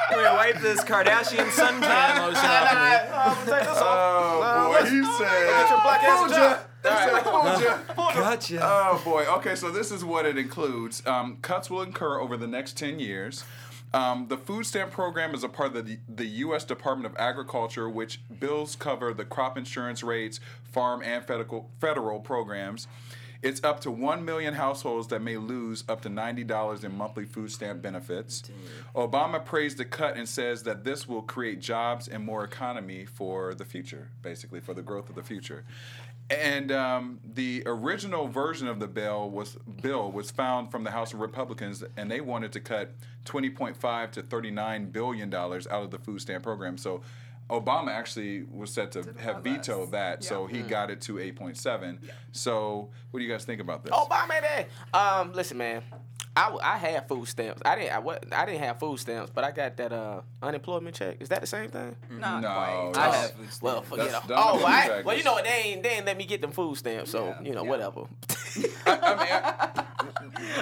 I'm gonna wipe this Kardashian suntan lotion off of me. I'm gonna take this off. Oh boy, he said. Get your black ass a Fooled job. ya. He said, "Fooled ya." Gotcha. Oh boy. Okay, so this is what it includes. Um, cuts will incur over the next ten years. Um, the food stamp program is a part of the, the U.S. Department of Agriculture, which bills cover the crop insurance rates, farm and federal, federal programs. It's up to 1 million households that may lose up to $90 in monthly food stamp benefits. Obama praised the cut and says that this will create jobs and more economy for the future, basically, for the growth of the future. And um, the original version of the bill was bill was found from the House of Republicans, and they wanted to cut 20.5 to 39 billion dollars out of the food stamp program. So Obama actually was set to have have vetoed less. that, so Yeah. he got it to 8.7. So what do you guys think about this? Obama, bye, baby. Um, listen, man. I had food stamps. I didn't. I, what, I didn't have food stamps, but I got that uh unemployment check. Is that the same thing? Not no, quite. I that's- have food stamps. Well, forget That's it. Oh, well, I, well, you know what? They ain't they ain't let me get them food stamps, so Yeah, you know yeah. whatever. I, I mean, I-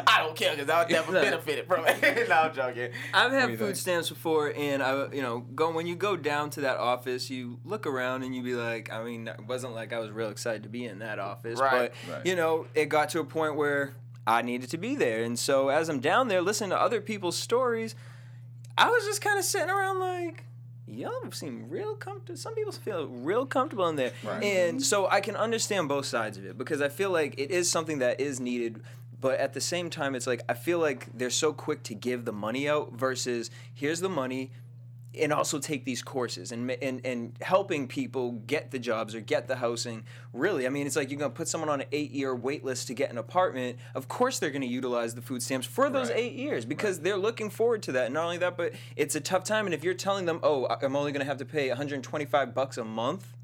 I don't care because I would never Look. benefited from it. no, I'm joking. I've do had food think? stamps before, and I, you know, go when you go down to that office, you look around and you be like, I mean, it wasn't like I was real excited to be in that office, Right. but Right. you know, it got to a point where I needed to be there, and so as I'm down there listening to other people's stories, I was just kind of sitting around like. Y'all seem real comfortable. Some people feel real comfortable in there, Right. and so I can understand both sides of it because I feel like it is something that is needed but at the same time it's like i feel like they're so quick to give the money out versus here's the money and also take these courses and, and and helping people get the jobs or get the housing really i mean it's like you're going to put someone on an eight year wait list to get an apartment of course they're going to utilize the food stamps for those Right. eight years because they're looking forward to that and not only that but it's a tough time and if you're telling them oh i'm only going to have to pay 125 bucks a month right.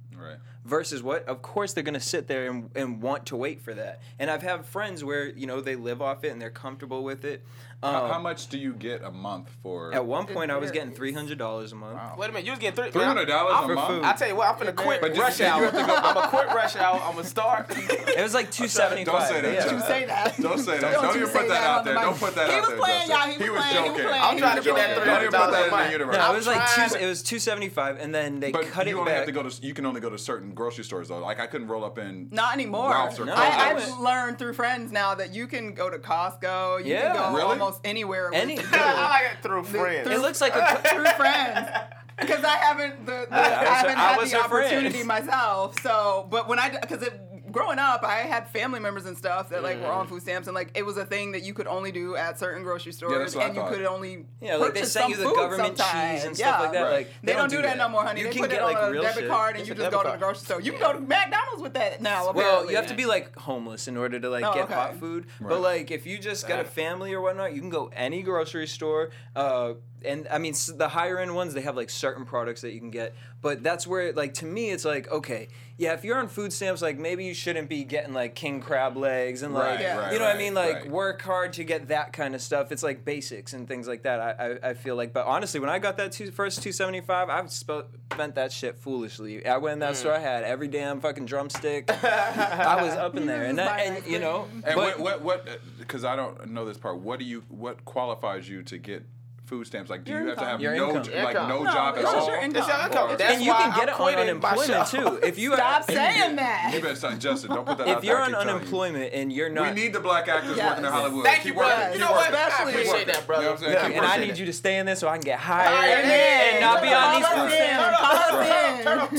Versus what? Of course they're gonna sit there and, and want to wait for that. And I've had friends where you know they live off it and they're comfortable with it. Um, How, how much do you get a month for? At one point, I was getting three hundred dollars a month. Wait a minute, you was getting three Three hundred dollars a for month. food. I tell you what, I'm finna quit But you- rush you hour. have to go- I'm gonna quit rush hour. I'm gonna start. It was like two seventy Don't five. say that. Yeah. Don't You say that. Don't say that. Don't Don't, you even say put that, that out on the there. Don't put that He out was there. playing, Justin. y'all. He was was playing. He was joking. playing. I'm trying to get that Don't three even hundred put that dollars a in the month. universe. No, I'm it was like trying two. to- It was two seventy five, and then they But cut you it only back. have to go to. You can only go to certain grocery stores though. Like I couldn't roll up in. Not anymore. Ralph's or No, I, I I've went- learned through friends now that you can go to Costco. You Yeah. can go Really? Almost anywhere. with- Any- I like it through friends. it looks like a. through friends. Because I haven't the, the, I, I was haven't I had the her friend. opportunity myself. So, but when I because it growing up, I had family members and stuff that like were Mm. on food stamps, and like it was a thing that you could only do at certain grocery stores, that's what I and you could only Yeah, like they purchase sent you the government sometimes. cheese and stuff like that. Right. Like They, don't, do that, no more, honey. You they can put get it like on a debit shit. card, and It's you just debit go to the grocery store. You can go to McDonald's with that now. Well, you have to be like homeless in order to like Oh, get okay. hot food. Right. But like if you just got a family or whatnot, you can go any grocery store. Uh, and I mean s- the higher end ones, they have like certain products that you can get. But that's where like to me, it's like okay, yeah, if you're on food stamps, like maybe you shouldn't be getting like king crab legs and like Right, Yeah. right, you know what I mean, like right. work hard to get that kind of stuff. It's like basics and things like that. I I, I feel like, but honestly, when I got that two, first two seventy five, I've sp- spent that shit foolishly. I went in that Mm. store, I had every damn fucking drumstick. I was up in there, and that, and you know, And but- what what what? Because I don't know this part. What do you? What qualifies you to get food stamps? Like, do Your you have to have Your no income. j- like Income. no, No, job at it's just all? your income. It's your income. Or- That's and you why can get I'm it on quitting my unemployment show. too. If you Stop have, saying that. You better start, Justin. Don't put that out if you're. I on keep telling you. unemployment and you're not, we need the black actors Yes. working in Hollywood. Thank keep you, brother. working. You keep know what? working. I Especially- appreciate that, brother. You know what I'm saying? Keep and I working. need you to stay in this so I can get hired Amen. and not be on these food stamps. in. Call us in. Turn up,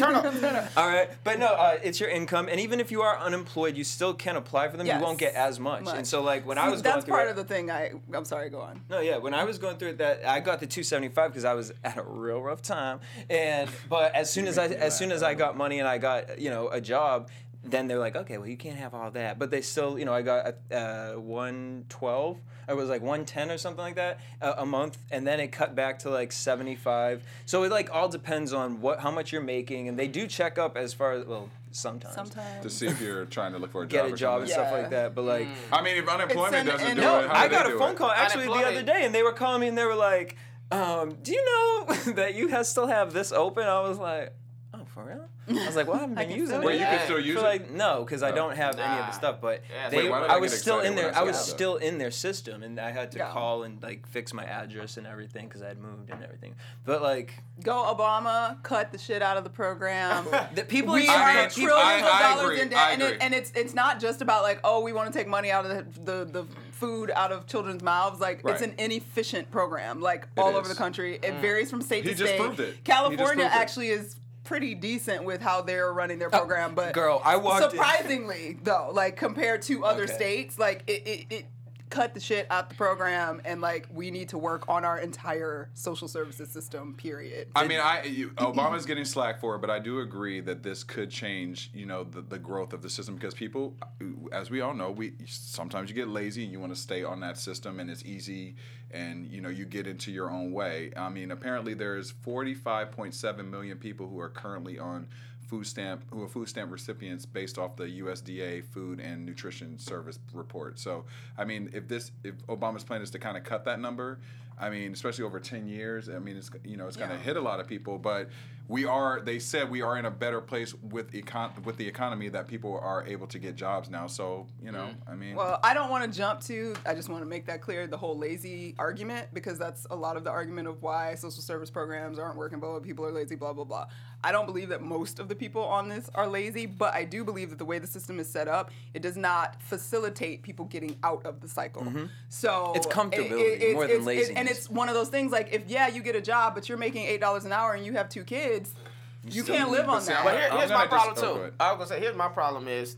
turn up. All right, but no, uh, it's your income, and even if you are unemployed, you still can apply for them. Yes. You won't get as much. Much. And so, like when I was going That's through part it, of the thing. I I'm sorry. Go on. No, yeah. When I was going through it, that I got the 275 because I was at a real rough time, and but as soon as I as soon as I got money and I got you know a job, then they're like, okay, well you can't have all that, but they still you know I got uh, 112. I was like 110 or something like that a, a month, and then it cut back to like 75. So it like all depends on what how much you're making, and they do check up as far as well sometimes. to see if you're trying to look for a job, Get job. a or job and something. stuff like that, but like I mean, if unemployment an- doesn't and do no, it, how I do got they a do phone it? call actually the other day, and they were calling me and they were like, um, "Do you know that you have still have this open?" I was like, "Oh, for real?" I was like, "Well, I haven't been can using it." Wait, you can still I use feel it? like no, because I oh. don't have any of the stuff. But Yeah, they, Wait, why did I I was get still excited in there. when I I saw was that? still in their system, and I had to Yeah. call and like fix my address and everything because I had moved and everything. But like, Go Obama, cut the shit out of the program. the people we are are mean, trillions of I dollars agree, in debt, I and, it, agree. and it's it's not just about like oh we want to take money out of the the, the food out of children's mouths. Like it's Right. an inefficient program, like all over is. the country. It mm. varies from state He to just state. proved it. He just California proved it. actually is pretty decent with how they're running their oh, program, but girl, I walked in- surprisingly though, like compared to other Okay. states, like it, it, it cut the shit out the program, and like we need to work on our entire social services system. Period. I mean, I you, Obama's getting slack for it, but I do agree that this could change, you know, the, the growth of the system because people, as we all know, we sometimes you get lazy and you want to stay on that system, and it's easy, and you know you get into your own way. I mean, apparently there's 45.7 million people who are currently on food stamp who are food stamp recipients based off the USDA Food and Nutrition Service report. So, I mean, if this if Obama's plan is to kind of cut that number, I mean, especially over 10 years, I mean, it's you know, it's going to hit a lot of people, but we are they said we are in a better place with econ with the economy that people are able to get jobs now. So, you know, I mean, Well, I don't want to jump to. I just want to make that clear. The whole lazy argument, because that's a lot of the argument of why social service programs aren't working. Blah, blah, people are lazy. Blah blah blah. I don't believe that most of the people on this are lazy, but I do believe that the way the system is set up, it does not facilitate people getting out of the cycle. So Mm-hmm. It's it- comfortability more than and it's one of those things like if yeah, you get a job, but you're making eight dollars an hour and you have two kids, you, still can't live on see, that. But here, here's my problem just- go too. I was gonna say, here's my problem is,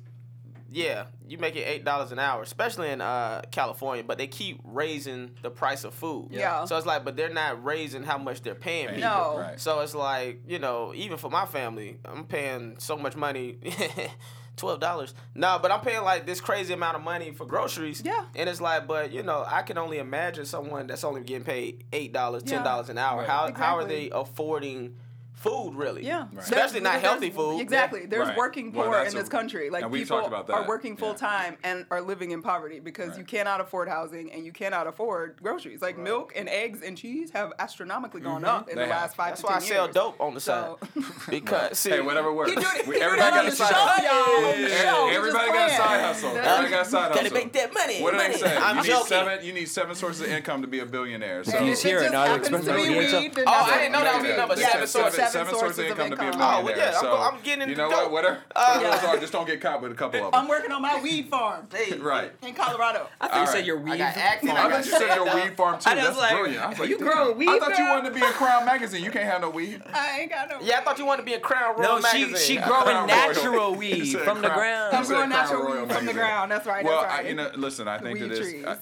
yeah, you make it eight dollars an hour, especially in uh, California, but they keep raising the price of food. Yeah. So it's like, but they're not raising how much they're paying people. No. Right. So it's like, you know, even for my family, I'm paying so much money. Twelve dollars. No, but I'm paying like this crazy amount of money for groceries. Yeah. And it's like, but you know, I can only imagine someone that's only getting paid eight dollars, ten dollars an hour. Right. How how are they affording food, really. Yeah, Especially There's- not there's- healthy food. Exactly. There's Right. working poor that's in this a- country. Like people talked about are working full time and are living in poverty because you cannot afford housing and you cannot afford groceries. Like milk and eggs and cheese have astronomically gone mm-hmm. up in They the have. last five That's to why I sell years. dope on the side. So- Because see, Hey, whatever works. It- We- everybody got a side hustle. y'all. On the Yeah, show. We're Everybody got a side hustle. Everybody got a side Gotta make that money, What do they money. say? I'm you need joking. seven. You need seven sources of income to be a billionaire. So And He's it here, just not happens to be DHL. weed, then Oh, I didn't know that was Yeah, the number. Seven sources. Seven, Seven seven sources of sources of income to be a income. Oh, millionaire. well, yeah, I'm so, I'm getting You know dope. what? Whatever. Uh, whatever those are, just don't get caught with a couple of them. I'm working on my weed farm right. in Colorado. I thought you All said right. your weed. I got acting. I thought you said your weed farm too. I That's like, brilliant. I was like, you grow weed, I thought you wanted to be in Crown Magazine. You can't have no weed. I ain't got no. Weed. Yeah, I thought you wanted to be in Crown Royal No, she she growing natural weed from the ground. I'm growing natural weed from the ground. That's right. Well, that's right. I, you know, listen. I think weed that is.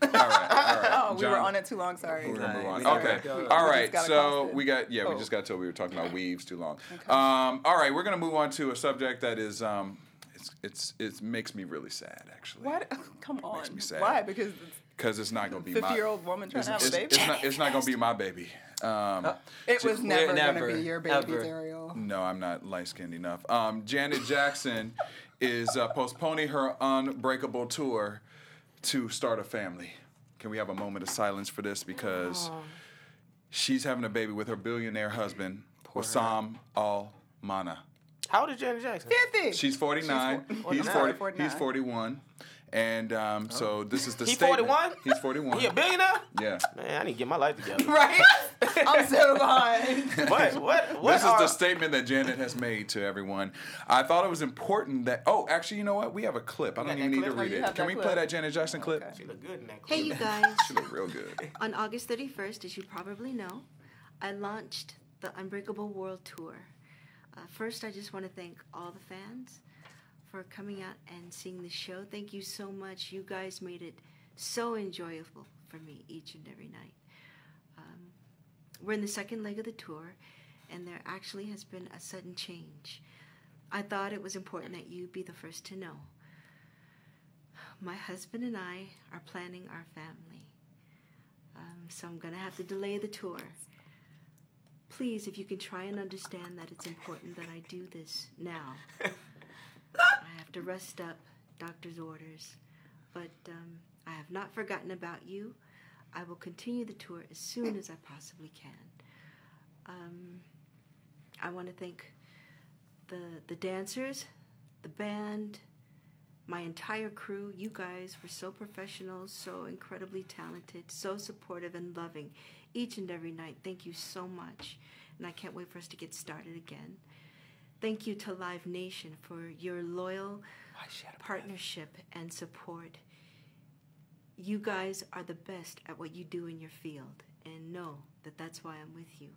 Trees. I, all right, all right. Oh, we were on it too long. Sorry. We're gonna move on. Sorry. Okay. Sorry. All We right. So we got yeah. We Oh. just got told we were talking about weaves too long. Um, all right. We're gonna move on to a subject that is um, it's it's it makes me really sad actually. Why? do- Come on. Makes me sad. Why? Because Because it's not gonna be a my. 50 year old woman trying to have a baby. it's not. It's not gonna be my baby. Um, it was never, never, going to be your baby, ever. Ariel. No, I'm not light skinned enough. Um, Janet Jackson is uh, postponing her Unbreakable tour to start a family. Can we have a moment of silence for this? Because oh. she's having a baby with her billionaire husband, Wissam Al Mana. How old is Janet Jackson? 50. She's 49. She's fo- he's 49. 40, He's 41. And um, so this is the He statement. 41? He's 41. He a billionaire? Yeah. Man, I need to get my life together. right? I'm so behind. what? What? What? This is the statement that Janet has made to everyone. I thought it was important that. Oh, actually, you know what? We have a clip. I don't even need to clip? Oh, read you it. Can we clip? play that Janet Jackson clip? She look good in that Hey, you guys. She look real good. On August 31st, as you probably know, I launched the Unbreakable World Tour. Uh, first, I just want to thank all the fans for coming out and seeing the show. Thank you so much. You guys made it so enjoyable for me each and every night. Um, we're in the second leg of the tour, and there actually has been a sudden change. I thought it was important that you be the first to know. My husband and I are planning our family. Um, so I'm going to have to delay the tour. Please, if you can try and understand that it's important that I do this now. To rest up, doctor's orders. But um, I have not forgotten about you. I will continue the tour as soon as I possibly can. Um, I want to thank the, the dancers, the band, my entire crew. You guys were so professional, so incredibly talented, so supportive and loving each and every night. Thank you so much. And I can't wait for us to get started again. Thank you to Live Nation for your loyal partnership and support. You guys are the best at what you do in your field, and know that that's why I'm with you.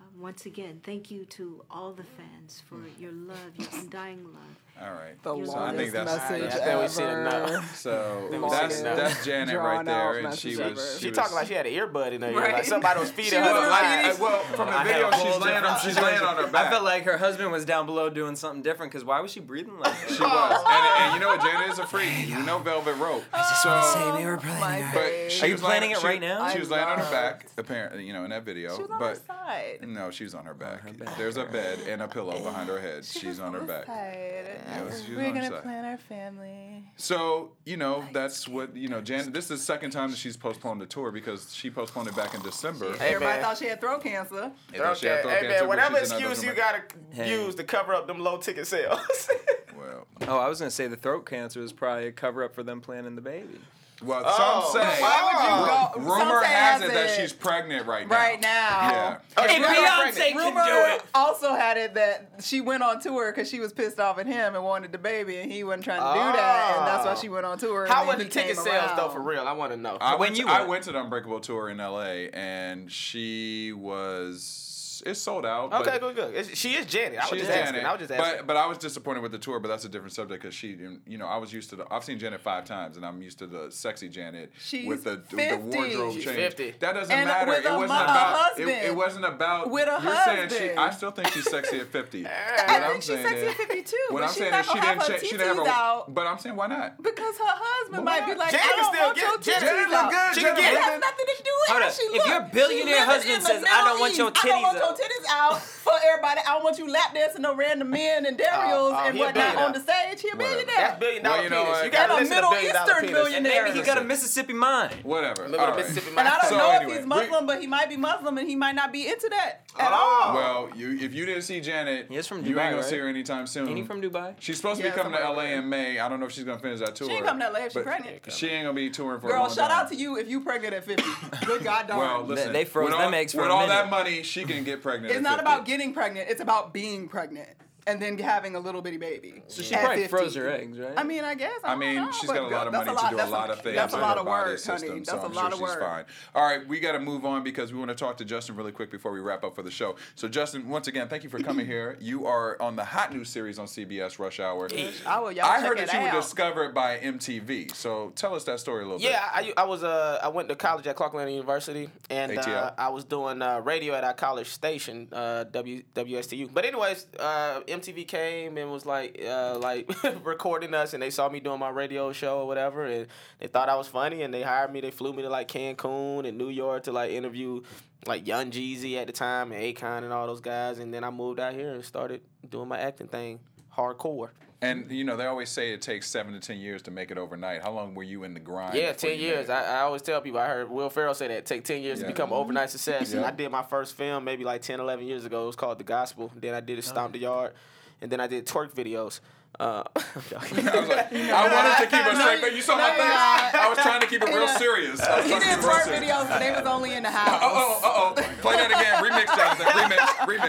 Um, once again, thank you to all the fans for your love, your undying love. All right. The so I think longest that's message I think we seen ever. enough. so that's that's Janet right Drawn out there, and she message was ever. she She was, talking like she had an earbud in her ear, Right. like somebody was feeding She her. was the like- line. I- well, from the video, a she's laying on she's laying on her back. I felt like her husband was down below doing something different because why was she breathing like that? she was, and, and you know what? Janet is a freak. You know Velvet Rope. So, we were My but face. she Are you was planning laying- it she- right now? She was laying on her back, apparently, you know, in that video. She was on her side. No, she's on her back. There's a bed and a pillow behind her head. She's on her back. Side. was- We're gonna side. plan our family. So you know that's what you know. Janet, this is the second time that she's postponed the tour because she postponed it back in December. Hey, Everybody man. thought she had throat cancer. And then she had throat hey cancer, man, but whatever she's in excuse you gotta Hey. use to cover up them low ticket sales. Well, Oh, I was gonna say the throat cancer is probably a cover up for them planning the baby. Well, Oh, some say. why would you go- Rumor has has it that she's pregnant right now. Right now. Yeah. Okay, If rumor Beyonce pregnant. can Rumor do it. also had it that she went on tour because she was pissed off at him and wanted the baby, and he wasn't trying to do that, and that's why she ah. went on tour. How and were the ticket came sales though? For real, I want to know. I When went, you to, I went. went to the Unbreakable tour in LA and she was it's sold out. okay, but good, good. It's- She is Janet. I was She's just asking. Janet, I was just asking. but but I was disappointed with the tour. But that's a different subject because she, you know, I was used to the. I've seen Janet five times, and I'm used to the sexy Janet She's with the the wardrobe She's change. 50. That doesn't And matter. with It a wasn't mo- about. It, husband. it wasn't about. With a you're saying she. husband. I still think she's sexy at fifty. what I I'm think she's saying sexy is- at 52, What I'm saying is she didn't. her Cha- she didn't have a. out. But I'm saying why not? Because her husband might be like, Janet I don't still want your Janet titties look out. good. She Janet can get look has nothing to do with Hold up. she if your billionaire husband says, "I don't want your Middle East. I want your titties out for everybody. I don't want you lap dancing no random men and oh, Darius oh, and whatnot on the stage. He a Whatever. billionaire. That's billion dollar Well, you know penis. what? You gotta a Middle billion Eastern penis. billionaire. Maybe he got a Mississippi mind. Whatever. Remember All the right. Mississippi And I don't So know anyway, if he's we- Muslim, but he might be Muslim and he might not be into that at all. Well, you if you didn't see Janet, He is from you ain't gonna right? see her anytime soon. Ain't he from Dubai? She's supposed to be coming to LA over in May. I don't know if she's gonna finish that tour. ain't coming to LA if she pregnant. She ain't gonna be touring for a Girl, shout out to you if you pregnant at 50. Good God darn. Well, listen, they froze with them all, eggs for with all that money, she can get pregnant. it's not 50. about getting pregnant. It's about being pregnant and then having a little bitty baby. So she probably 50. froze her eggs, right? I mean, I guess. I, I mean, don't know, she's but got a lot of that's money to do a that's lot of things That's a in lot of body work, system, honey. so That's I'm a lot sure of she's work. fine. All right, we got to move on because we want to talk to Justin really quick before we wrap up for the show. So, Justin, once again, thank you for coming here. You are on the hot news series on CBS Rush Hour. Hour, y'all I check heard it that you were discovered by MTV. So, tell us that story a little bit. Yeah, I, I was uh I went to college at Clark Atlanta University and uh, I was doing uh, radio at our college station uh W WSTU. But anyways, uh, MTV came and was like uh, like recording us and they saw me doing my radio show or whatever and they thought I was funny and they hired me. They flew me to like Cancun and New York to like interview like Young Jeezy at the time and Akon and all those guys and then I moved out here and started doing my acting thing hardcore. And you know, they always say it takes seven to ten years to make it overnight. How long were you in the grind? Yeah, ten years. I, I always tell people. I heard Will Ferrell say that it take ten years Yeah. to become overnight success. And I did my first film maybe like 10, 11 years ago. It was called The Gospel. Then I did a oh. Stomp the Yard, and then I did twerk videos. Uh, I'm joking. I was like, I wanted to keep it straight, but you saw my no, face. no. I was trying to keep it real Yeah. serious. I was He did keep it real twerk serious. videos, but they was only in the house. Uh oh, uh oh. Play that again. Remix, Jonathan. Remix,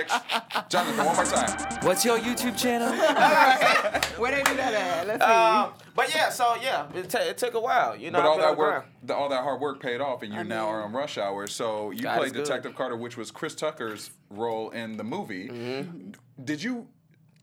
remix. Jonathan, one more time. What's your YouTube channel? Where they do that at? Let's see. Um, but yeah, so yeah, it, ta it took a while. You know, But all that work, the, all that hard work paid off, and you I now are on Rush Hour. So you God is played good. Detective Carter, which was Chris Tucker's role in the movie. Mm-hmm. Did you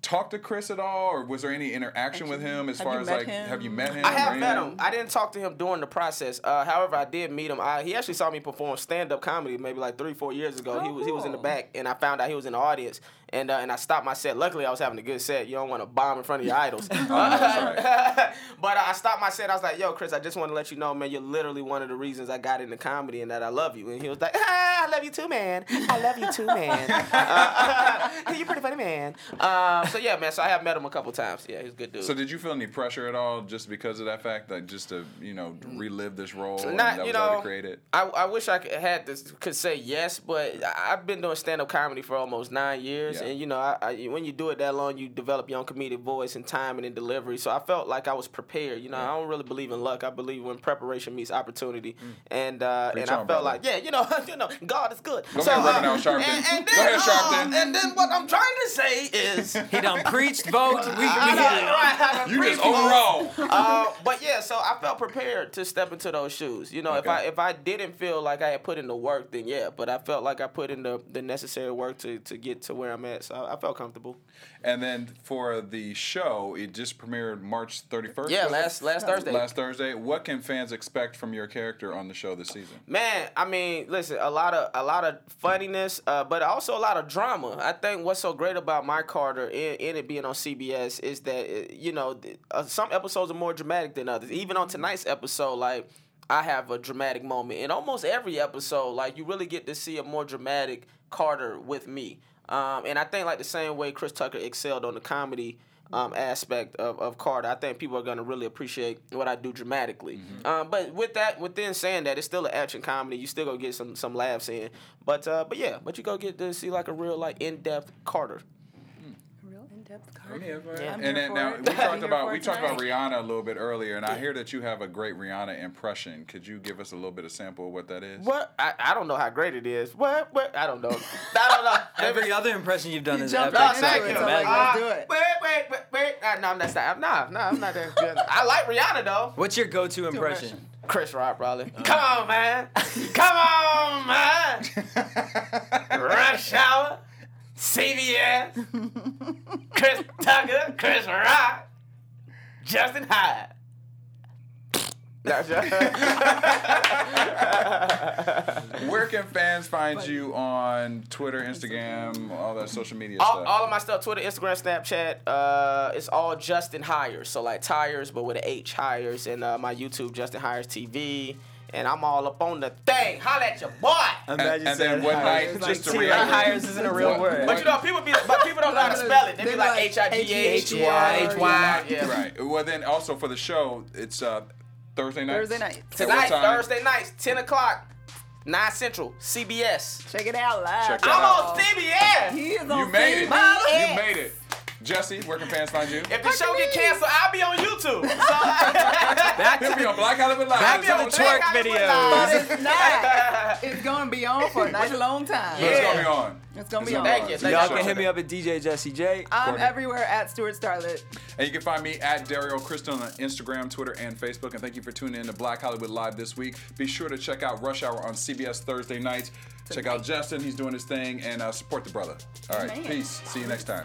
talk to Chris at all, or was there any interaction with him as far as like, him? have you met him? I have met him. I didn't talk to him during the process. Uh, however, I did meet him. I, he actually saw me perform stand up comedy maybe like three, four years ago. he Oh, was he was in the back, and I found out he was in the audience. And uh, and I stopped my set. Luckily, I was having a good set. You don't want to bomb in front of your idols. that's right. but uh, I stopped my set. I was like, "Yo, Chris, I just want to let you know, man. You're literally one of the reasons I got into comedy, and that I love you." And he was like, ah, "I love you too, man. I love you too, man. Uh, you're pretty funny, man." Uh, so yeah, man. So I have met him a couple times. Yeah, he's a good dude. So did you feel any pressure at all, just because of that fact, that just to you know relive this role and Not, that you was already know, created? I, I wish I could had this could say yes, but I- I've been doing stand up comedy for almost nine years, Yeah. And you know, I, I, when you do it that long, you develop your own comedic voice and timing and delivery. So I felt like I was prepared. You know, I don't really believe in luck. I believe when preparation meets opportunity, and uh, Mm. Preach and I on, felt brother. like yeah, you know, you know, God is good. Go so, ahead, uh, Sharpton. And, and Go then, ahead, Sharpton. um, and then what I'm trying to say is. He done preached, vote. We, we I know, hit it. right, You just overall. uh, but yeah, so I felt prepared to step into those shoes. You know, if I if I didn't feel like I had put in the work, then yeah. But I felt like I put in the, the necessary work to, to get to where I'm at. So I, I felt comfortable. And then for the show, it just premiered March 31st. Yeah, was it? last last Thursday. Last Thursday. What can fans expect from your character on the show this season? Man, I mean, listen, a lot of a lot of funniness, uh, but also a lot of drama. I think what's so great about my Carter in, in it being on CBS is that you know uh, some episodes are more dramatic than others. Even on tonight's episode, like I have a dramatic moment in almost every episode. Like you really get to see a more dramatic Carter with me, um, and I think like the same way Chris Tucker excelled on the comedy um, aspect of, of Carter. I think people are gonna really appreciate what I do dramatically. Um, but with that, within saying that, it's still an action comedy. You still gonna get some some laughs in. But uh, but yeah, but you go get to see like a real like in depth Carter. Real in-depth card. I'm here for it. Yeah. I'm and then now we talked about we talked about. Rihanna a little bit earlier, and I hear that you have a great Rihanna impression. Could you give us a little bit of sample of what that is? What I, I don't know how great it is. What what I don't know. I don't know. Every other impression you've done is jumped epic. right so I into can it, so imagine. like, let's do it. Wait wait wait wait. Uh, no, that's not. No no, I'm not that good. I like Rihanna though. What's your go-to impression? impression. Chris Rock probably. Come on man. Come on man. Rush Hour. CBS. Chris Tucker. Chris Rock. Justin Hires. Where can fans find you on Twitter, Instagram, all that social media all, stuff? all of my stuff, Twitter, Instagram, Snapchat, uh, it's all Justin Hires. So like tires, but with an H Hires, and uh, my YouTube, Justin Hires TV, and I'm all up on the thing. Holla at your boy. Imagine and saying then one night, Like, just to see, reiterate- hires isn't a real word. But you know, people be, but people don't know how to spell it. They be They like like H I G H Y H-Y, H Y. Right. Well, then also for the show, it's uh, Thursday night. Thursday night. Tonight, Thursday nights, 10 o'clock, 9 Central, CBS. Check it out live. Check that I'm out. on CBS. He is on You made it. You made it. Jesse, where can fans find you? If the show get canceled, I'll be on YouTube. So, Back He'll be on Black Hollywood Live. Back to I'll the be on twerk Black Hollywood videos. It's not. It's gonna be on for a nice long time. But it's gonna be on. It's gonna It's be on. Thank you. Thank Y'all you. can hit me up at DJ Jesse J. I'm Courtney. everywhere at Stuart Starlet. And you can find me at Dario Kristen on Instagram, Twitter, and Facebook. And thank you for tuning in to Black Hollywood Live this week. Be sure to check out Rush Hour on CBS Thursday nights. Check out Justin, he's doing his thing, and uh, support the brother. All right, Man. peace. See you next time.